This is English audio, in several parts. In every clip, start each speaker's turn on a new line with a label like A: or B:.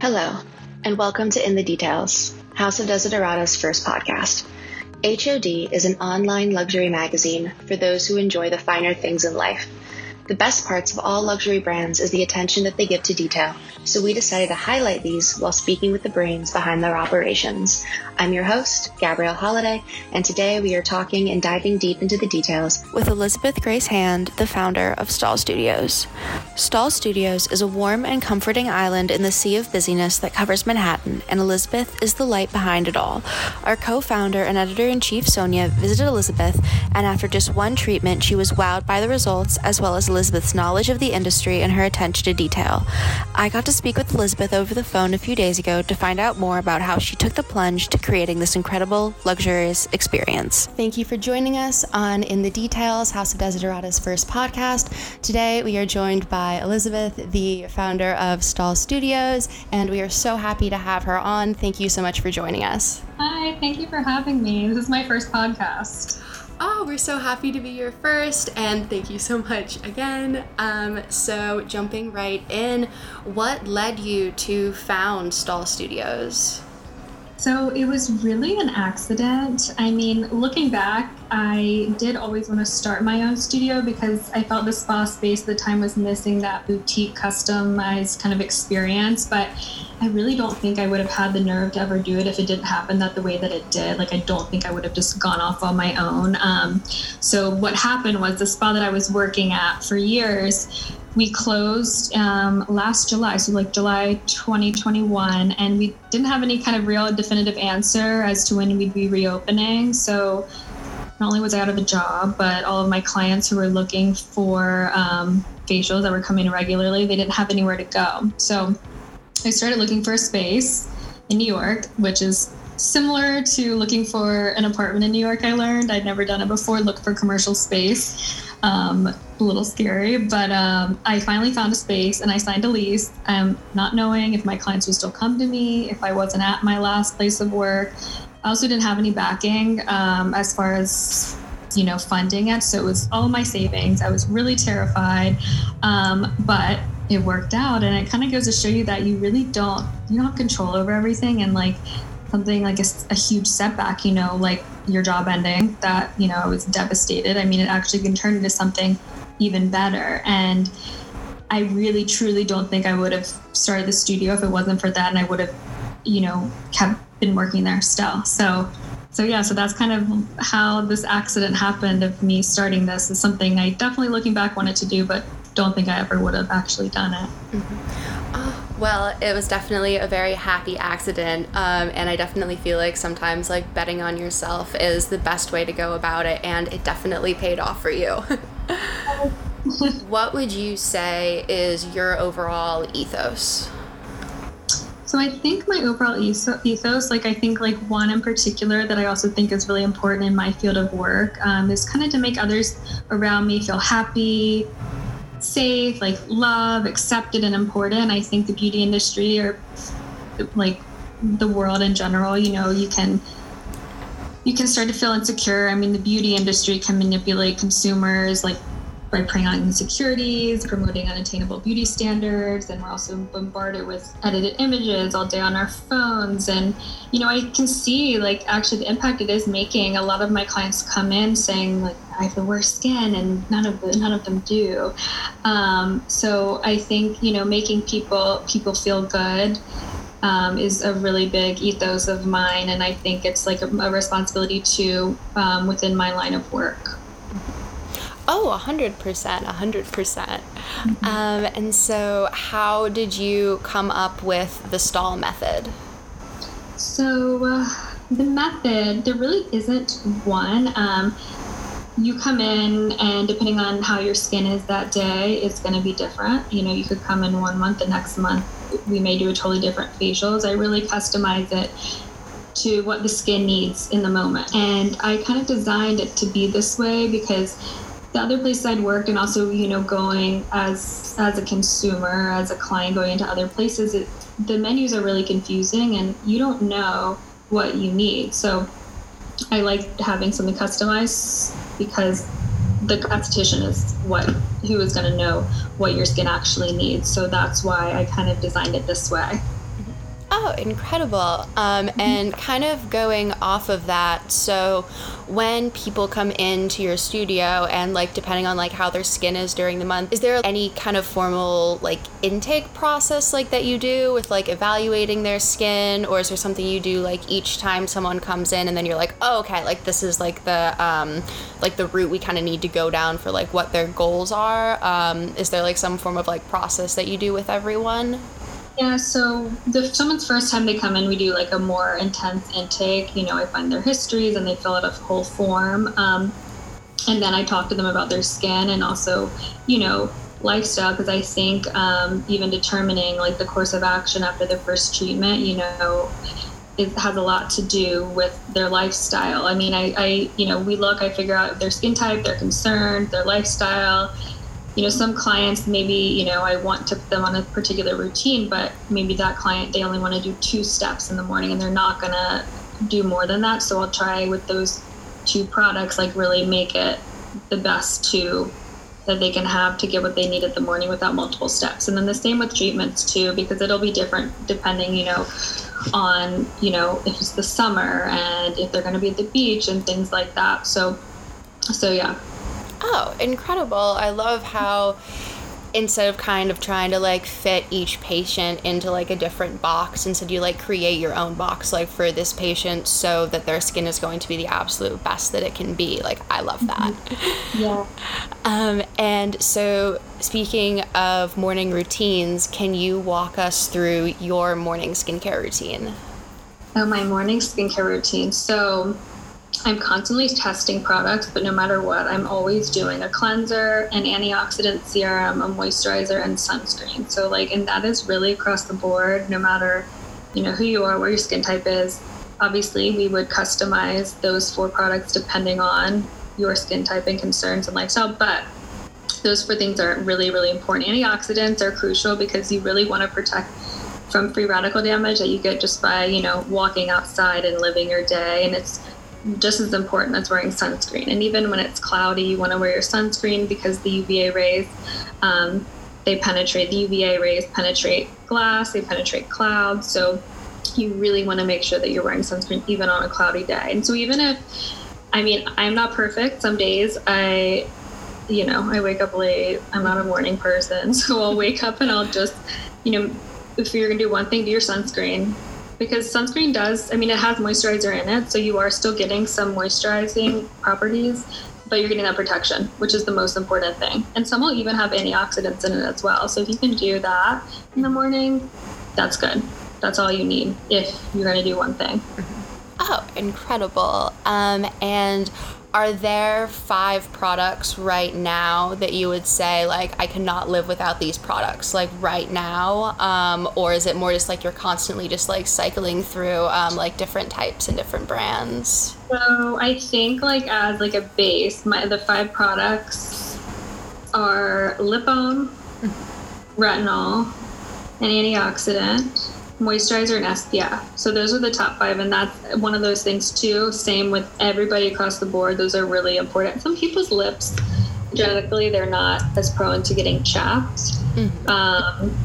A: Hello, and welcome to In the Details, House of Desiderata's first podcast. HOD is an online luxury magazine for those who enjoy the finer things in life. The best parts of all luxury brands is the attention that they give to detail, so we decided to highlight these while speaking with the brains behind their operations. I'm your host, Gabrielle Holiday, and today we are talking and diving deep into the details
B: with Elizabeth Grace Hand, the founder of Stalle Studios. Stalle Studios is a warm and comforting island in the sea of busyness that covers Manhattan, and Elizabeth is the light behind it all. Our co founder and editor in chief, Sonia, visited Elizabeth, and after just one treatment, she was wowed by the results as well as Elizabeth's knowledge of the industry and her attention to detail. I got to speak with Elizabeth over the phone a few days ago to find out more about how she took the plunge to creating this incredible, luxurious experience. Thank you for joining us on In the Details, House of Desiderata's first podcast. Today, we are joined by Elizabeth, the founder of Stalle Studios, and we are so happy to have her on. Thank you so much for joining us.
C: Hi, thank you for having me. This is my first podcast.
B: Oh, we're so happy to be your first, and thank you so much again. Um, so, jumping right in, what led you to found Stalle Studios?
C: So it was really an accident. I mean, looking back, I did always want to start my own studio because I felt the spa space at the time was missing that boutique customized kind of experience. But I really don't think I would have had the nerve to ever do it if it didn't happen that the way that it did. Like, I don't think I would have just gone off on my own. Um, so, what happened was the spa that I was working at for years we closed um, last July, so like July 2021, and we didn't have any kind of real definitive answer as to when we'd be reopening. So not only was I out of a job, but all of my clients who were looking for um, facials that were coming regularly, they didn't have anywhere to go. So I started looking for a space in New York, which is similar to looking for an apartment in New York. I learned I'd never done it before. Look for commercial space. Um, a little scary, but um, I finally found a space and I signed a lease. i um, not knowing if my clients would still come to me, if I wasn't at my last place of work. I also didn't have any backing um, as far as you know funding it, so it was all my savings. I was really terrified, um, but it worked out, and it kind of goes to show you that you really don't you don't have control over everything, and like something like a, a, huge setback, you know, like your job ending, that, you know, I was devastated. I mean, it actually can turn into something even better. And I really, truly don't think I would have started the studio if it wasn't for that. And I would have, you know, kept been working there still. So, so yeah, so that's kind of how this accident happened of me starting this is something I definitely looking back wanted to do, but don't think I ever would have actually done it.
B: Mm-hmm. Oh, well, it was definitely a very happy accident, um, and I definitely feel like sometimes like betting on yourself is the best way to go about it, and it definitely paid off for you. what would you say is your overall ethos?
C: So I think my overall ethos, like I think like one in particular that I also think is really important in my field of work, um, is kind of to make others around me feel happy, safe, like love, accepted, and important. I think the beauty industry or like the world in general, you know, you can you can start to feel insecure. I mean, the beauty industry can manipulate consumers like by preying on insecurities, promoting unattainable beauty standards, and we're also bombarded with edited images all day on our phones. And you know, I can see like actually the impact it is making. A lot of my clients come in saying like I have the worst skin, and none of the, none of them do. Um, so I think you know making people people feel good. Um, is a really big ethos of mine, and I think it's like a, a responsibility too um, within my line of work.
B: Oh, 100%, 100%. percent Um, and so, how did you come up with the Stalle method?
C: So, uh, the method, there really isn't one. Um, you come in, and depending on how your skin is that day, it's going to be different. You know, you could come in one month, the next month, we may do a totally different facials. I really customize it to what the skin needs in the moment. And I kind of designed it to be this way because the other places I'd worked and also, you know, going as as a consumer, as a client going into other places, it, the menus are really confusing and you don't know what you need. So I like having something customized because the esthetician is what who is going to know what your skin actually needs. So that's why I kind of designed it this way.
B: Oh, incredible. Um, and kind of going off of that, so when people come into your studio and like depending on like how their skin is during the month, is there any kind of formal like intake process like that you do with like evaluating their skin or is there something you do like each time someone comes in and then you're like, "Oh, okay, like this is like the um like the route we kind of need to go down for like what their goals are?" Um, is there like some form of like process that you do with everyone?
C: Yeah, so the someone's first time they come in, we do like a more intense intake. You know, I find their histories and they fill out a whole form. Um, and then I talk to them about their skin and also, you know, lifestyle because I think um, even determining like the course of action after the first treatment, you know, it has a lot to do with their lifestyle. I mean, I, I you know, we look, I figure out their skin type, their concerns, their lifestyle you know some clients maybe you know i want to put them on a particular routine but maybe that client they only want to do two steps in the morning and they're not going to do more than that. So i'll try with those two products like really make it the best two that they can have to get what they need at the morning without multiple steps. And then the same with treatments too because it'll be different depending you know on you know if it's the summer and if they're going to be at the beach and things like that. So so yeah
B: Oh, incredible. I love how instead of kind of trying to like fit each patient into like a different box instead you like create your own box like for this patient so that their skin is going to be the absolute best that it can be. Like i love that.
C: Yeah.
B: Um, and so speaking of morning routines can you walk us through your morning skincare routine?
C: Oh my morning skincare routine so I'm constantly testing products, but no matter what, I'm always doing a cleanser, an antioxidant serum, a moisturizer, and sunscreen. So, like, and that is really across the board, no matter, you know, who you are, where your skin type is. Obviously, we would customize those four products depending on your skin type and concerns and lifestyle, but those four things are really, really important. Antioxidants are crucial because you really want to protect from free radical damage that you get just by, you know, walking outside and living your day. And it's just as important as wearing sunscreen. And even when it's cloudy, you want to wear your sunscreen because the UVA rays, um, they penetrate, the UVA rays penetrate glass, they penetrate clouds. So you really want to make sure that you're wearing sunscreen even on a cloudy day. And so even if, I mean, I'm not perfect. Some days I, you know, I wake up late. I'm not a morning person. So I'll wake up and I'll just, you know, if you're going to do one thing, do your sunscreen because sunscreen does, I mean, it has moisturizer in it, so you are still getting some moisturizing properties, but you're getting that protection, which is the most important thing. And some will even have antioxidants in it as well. So if you can do that in the morning, that's good. That's all you need if you're going to do one thing.
B: Oh, incredible. Um, and are there five products right now that you would say like i cannot live without these products like right now? Um, or is it more just like you're constantly just like cycling through um, like different types and different brands?
C: So i think like as like a base my the five products are lip balm mm-hmm. retinol an antioxidant moisturizer and SPF. So those are the top five, and that's one of those things too. Same with everybody across the board. Those are really important. Some people's lips, genetically, they're not as prone to getting chapped. Mm-hmm. Um,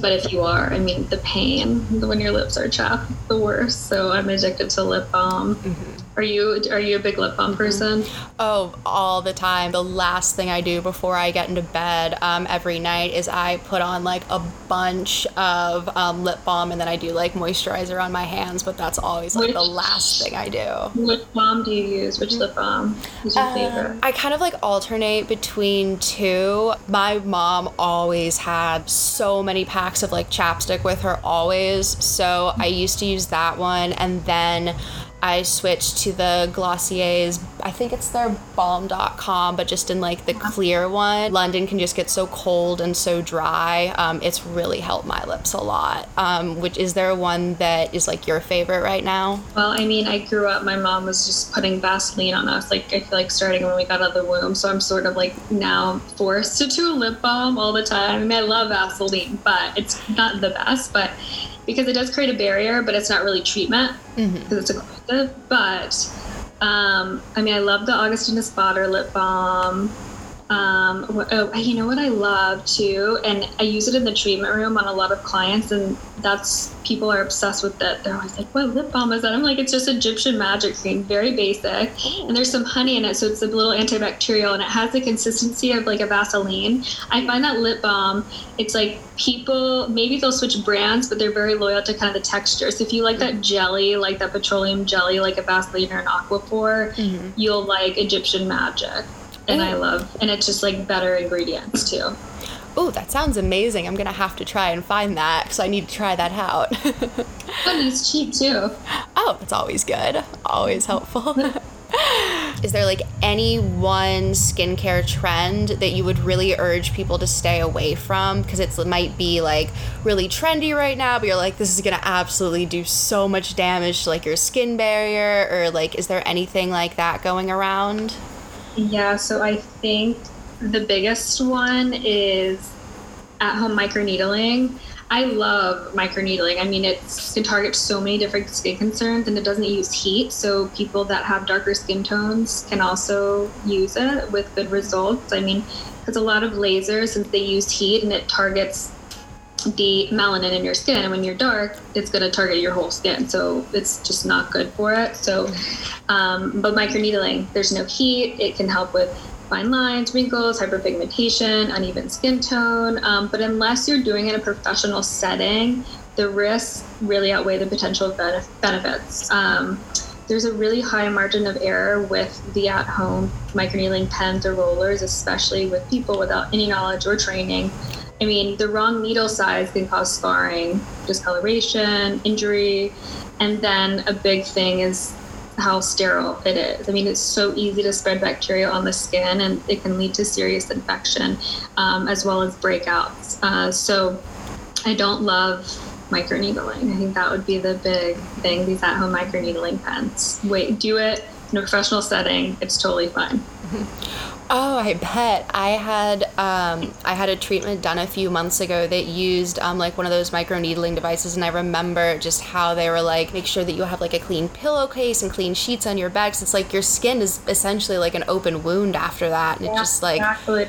C: but if you are, I mean, the pain when your lips are chapped, the worst. So I'm addicted to lip balm. Mm-hmm. Are you are you a big lip balm person?
B: Oh, all the time. The last thing I do before I get into bed um, every night is I put on like a bunch of um, lip balm and then I do like moisturizer on my hands. But that's always like which, the last thing I do.
C: Which balm do you use? Which lip balm is your um, favorite?
B: I kind of like alternate between two. My mom always had so many packs of like chapstick with her always, so I used to use that one and then I switched to the Glossier's, I think it's their Balm Dotcom, but just in like the clear one. London can just get so cold and so dry. Um, it's really helped my lips a lot. Um, which is there one that is like your favorite right now?
C: Well, I mean, I grew up, my mom was just putting Vaseline on us. Like, I feel like starting when we got out of the womb. So I'm sort of like now forced to do a lip balm all the time. I mean, I love Vaseline, but it's not the best. But because it does create a barrier, but it's not really treatment because mm-hmm. it's aggressive. But um, I mean, I love the Augustinus Bader lip balm. Um, oh, you know what I love too, and I use it in the treatment room on a lot of clients, and that's people are obsessed with it. They're always like, "What lip balm is that?" I'm like, "It's just Egyptian magic cream, very basic, and there's some honey in it, so it's a little antibacterial, and it has the consistency of like a Vaseline." I find that lip balm, it's like people maybe they'll switch brands, but they're very loyal to kind of the texture. So if you like that jelly, like that petroleum jelly, like a Vaseline or an Aquaphor, mm-hmm. you'll like Egyptian magic and I love, and it's just like better ingredients too.
B: Oh, that sounds amazing. I'm gonna have to try and find that because I need to try that out.
C: and it's cheap too.
B: Oh, that's always good. Always helpful. Is there like any one skincare trend that you would really urge people to stay away from? Because it might be like really trendy right now, but you're like, this is gonna absolutely do so much damage to like your skin barrier, or like, is there anything like that going around?
C: Yeah, so I think the biggest one is at home microneedling. I love microneedling. I mean, it can target so many different skin concerns and it doesn't use heat. So, people that have darker skin tones can also use it with good results. I mean, because a lot of lasers, since they use heat and it targets the melanin in your skin, and when you're dark, it's going to target your whole skin. So, it's just not good for it. So, um, but microneedling, there's no heat. It can help with fine lines, wrinkles, hyperpigmentation, uneven skin tone. Um, but unless you're doing it in a professional setting, the risks really outweigh the potential benef- benefits. Um, there's a really high margin of error with the at home microneedling pens or rollers, especially with people without any knowledge or training. I mean, the wrong needle size can cause scarring, discoloration, injury, and then a big thing is how sterile it is. I mean, it's so easy to spread bacteria on the skin, and it can lead to serious infection um, as well as breakouts. Uh, so, I don't love microneedling. I think that would be the big thing. These at-home microneedling pens. Wait, do it in a professional setting. It's totally fine.
B: Oh, I bet. I had um, I had a treatment done a few months ago that used um, like one of those micro needling devices, and I remember just how they were like, make sure that you have like a clean pillowcase and clean sheets on your bed. Cause it's like your skin is essentially like an open wound after that, and yeah, it just like exactly.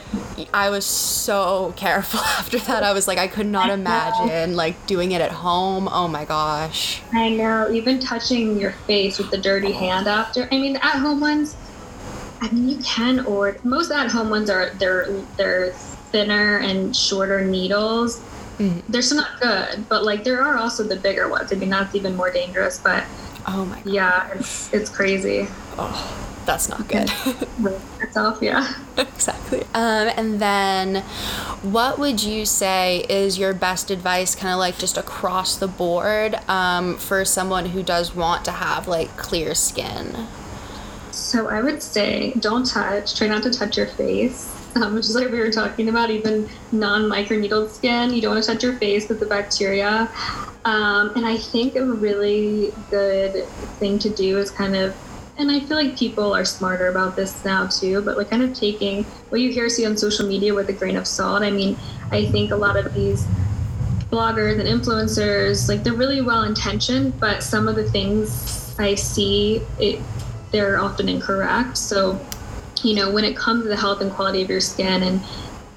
B: I was so careful after that. I was like, I could not imagine like doing it at home. Oh my gosh.
C: I know. Even touching your face with the dirty hand after. I mean, at home ones I mean, you can order. Most at-home ones are they're they're thinner and shorter needles. Mm-hmm. They're still not good, but like there are also the bigger ones. I mean, that's even more dangerous. But
B: oh my, God.
C: yeah, it's it's crazy.
B: Oh, that's not good.
C: Itself, yeah.
B: exactly. Um, and then, what would you say is your best advice, kind of like just across the board, um, for someone who does want to have like clear skin?
C: So I would say don't touch, try not to touch your face. Um, which is like we were talking about, even non microneedled skin. You don't want to touch your face with the bacteria. Um, and I think a really good thing to do is kind of, and I feel like people are smarter about this now too, but like kind of taking what you hear see on social media with a grain of salt. I mean, I think a lot of these bloggers and influencers, like they're really well intentioned, but some of the things I see, it they're often incorrect. So, you know, when it comes to the health and quality of your skin and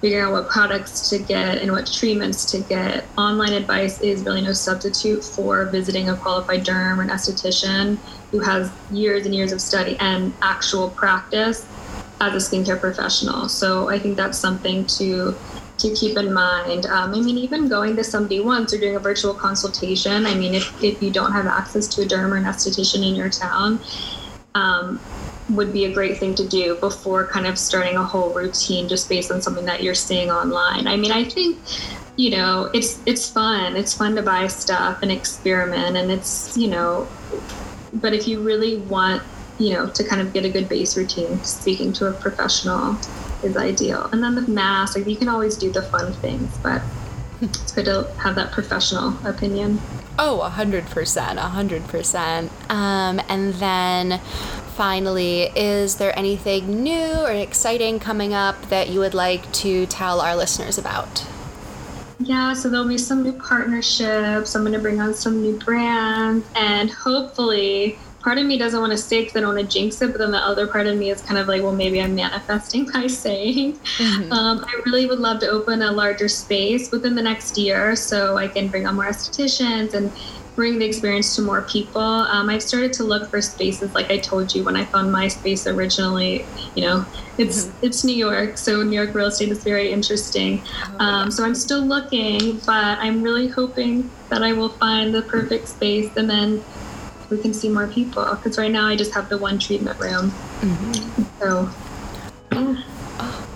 C: figuring out what products to get and what treatments to get, online advice is really no substitute for visiting a qualified derm or an esthetician who has years and years of study and actual practice as a skincare professional. So I think that's something to to keep in mind. Um, I mean, even going to somebody once or doing a virtual consultation. I mean, if, if you don't have access to a derm or an esthetician in your town, um, would be a great thing to do before kind of starting a whole routine just based on something that you're seeing online. I mean, I think you know it's it's fun. It's fun to buy stuff and experiment, and it's you know, but if you really want you know to kind of get a good base routine, speaking to a professional is ideal. And then the mask, like you can always do the fun things, but it's good to have that professional opinion.
B: Oh, 100%, 100%. Um, and then finally, is there anything new or exciting coming up that you would like to tell our listeners about?
C: Yeah, so there'll be some new partnerships. I'm going to bring on some new brands, and hopefully, part of me doesn't want to say because I don't want to jinx it, but then the other part of me is kind of like, well, maybe I'm manifesting by saying. Mm-hmm. Um, I really would love to open a larger space within the next year so I can bring on more estheticians and bring the experience to more people. Um, I've started to look for spaces, like I told you when I found my space originally. You know, it's mm-hmm. it's New York, so New York real estate is very interesting. Oh, um, so I'm still looking, but I'm really hoping that I will find the perfect space, and then we can see more people. Because right now I just have the one treatment room. Mm-hmm. So.
B: Yeah.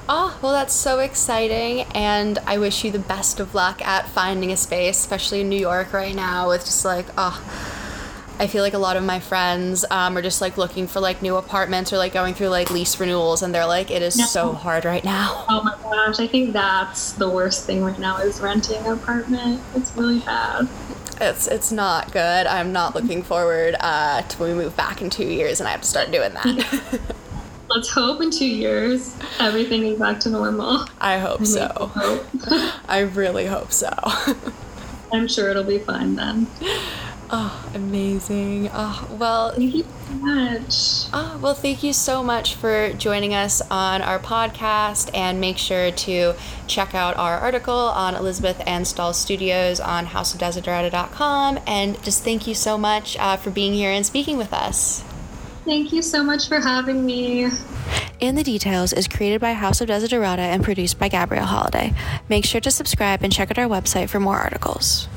B: Oh, well, that's so exciting. And I wish you the best of luck at finding a space, especially in New York right now, with just like, oh, I feel like a lot of my friends um, are just like looking for like new apartments or like going through like lease renewals, and they're like, it is no. so hard right now.
C: Oh my gosh, I think that's the worst thing right now is renting an apartment. It's really bad.
B: It's it's not good. I'm not looking forward uh, to when we move back in two years and I have to start doing that.
C: Let's hope in two years everything is back to normal.
B: I hope so. Hope. I really hope so.
C: I'm sure it'll be fine then.
B: Oh, amazing. Oh, well,
C: thank you so much.
B: Oh, well, thank you so much for joining us on our podcast. And make sure to check out our article on Elizabeth Ann Stalle Studios on houseofdesiderata.com. And just thank you so much uh, for being here and speaking with us.
C: Thank you so much for having me.
B: In the Details is created by House of Desiderata and produced by Gabrielle Holiday. Make sure to subscribe and check out our website for more articles.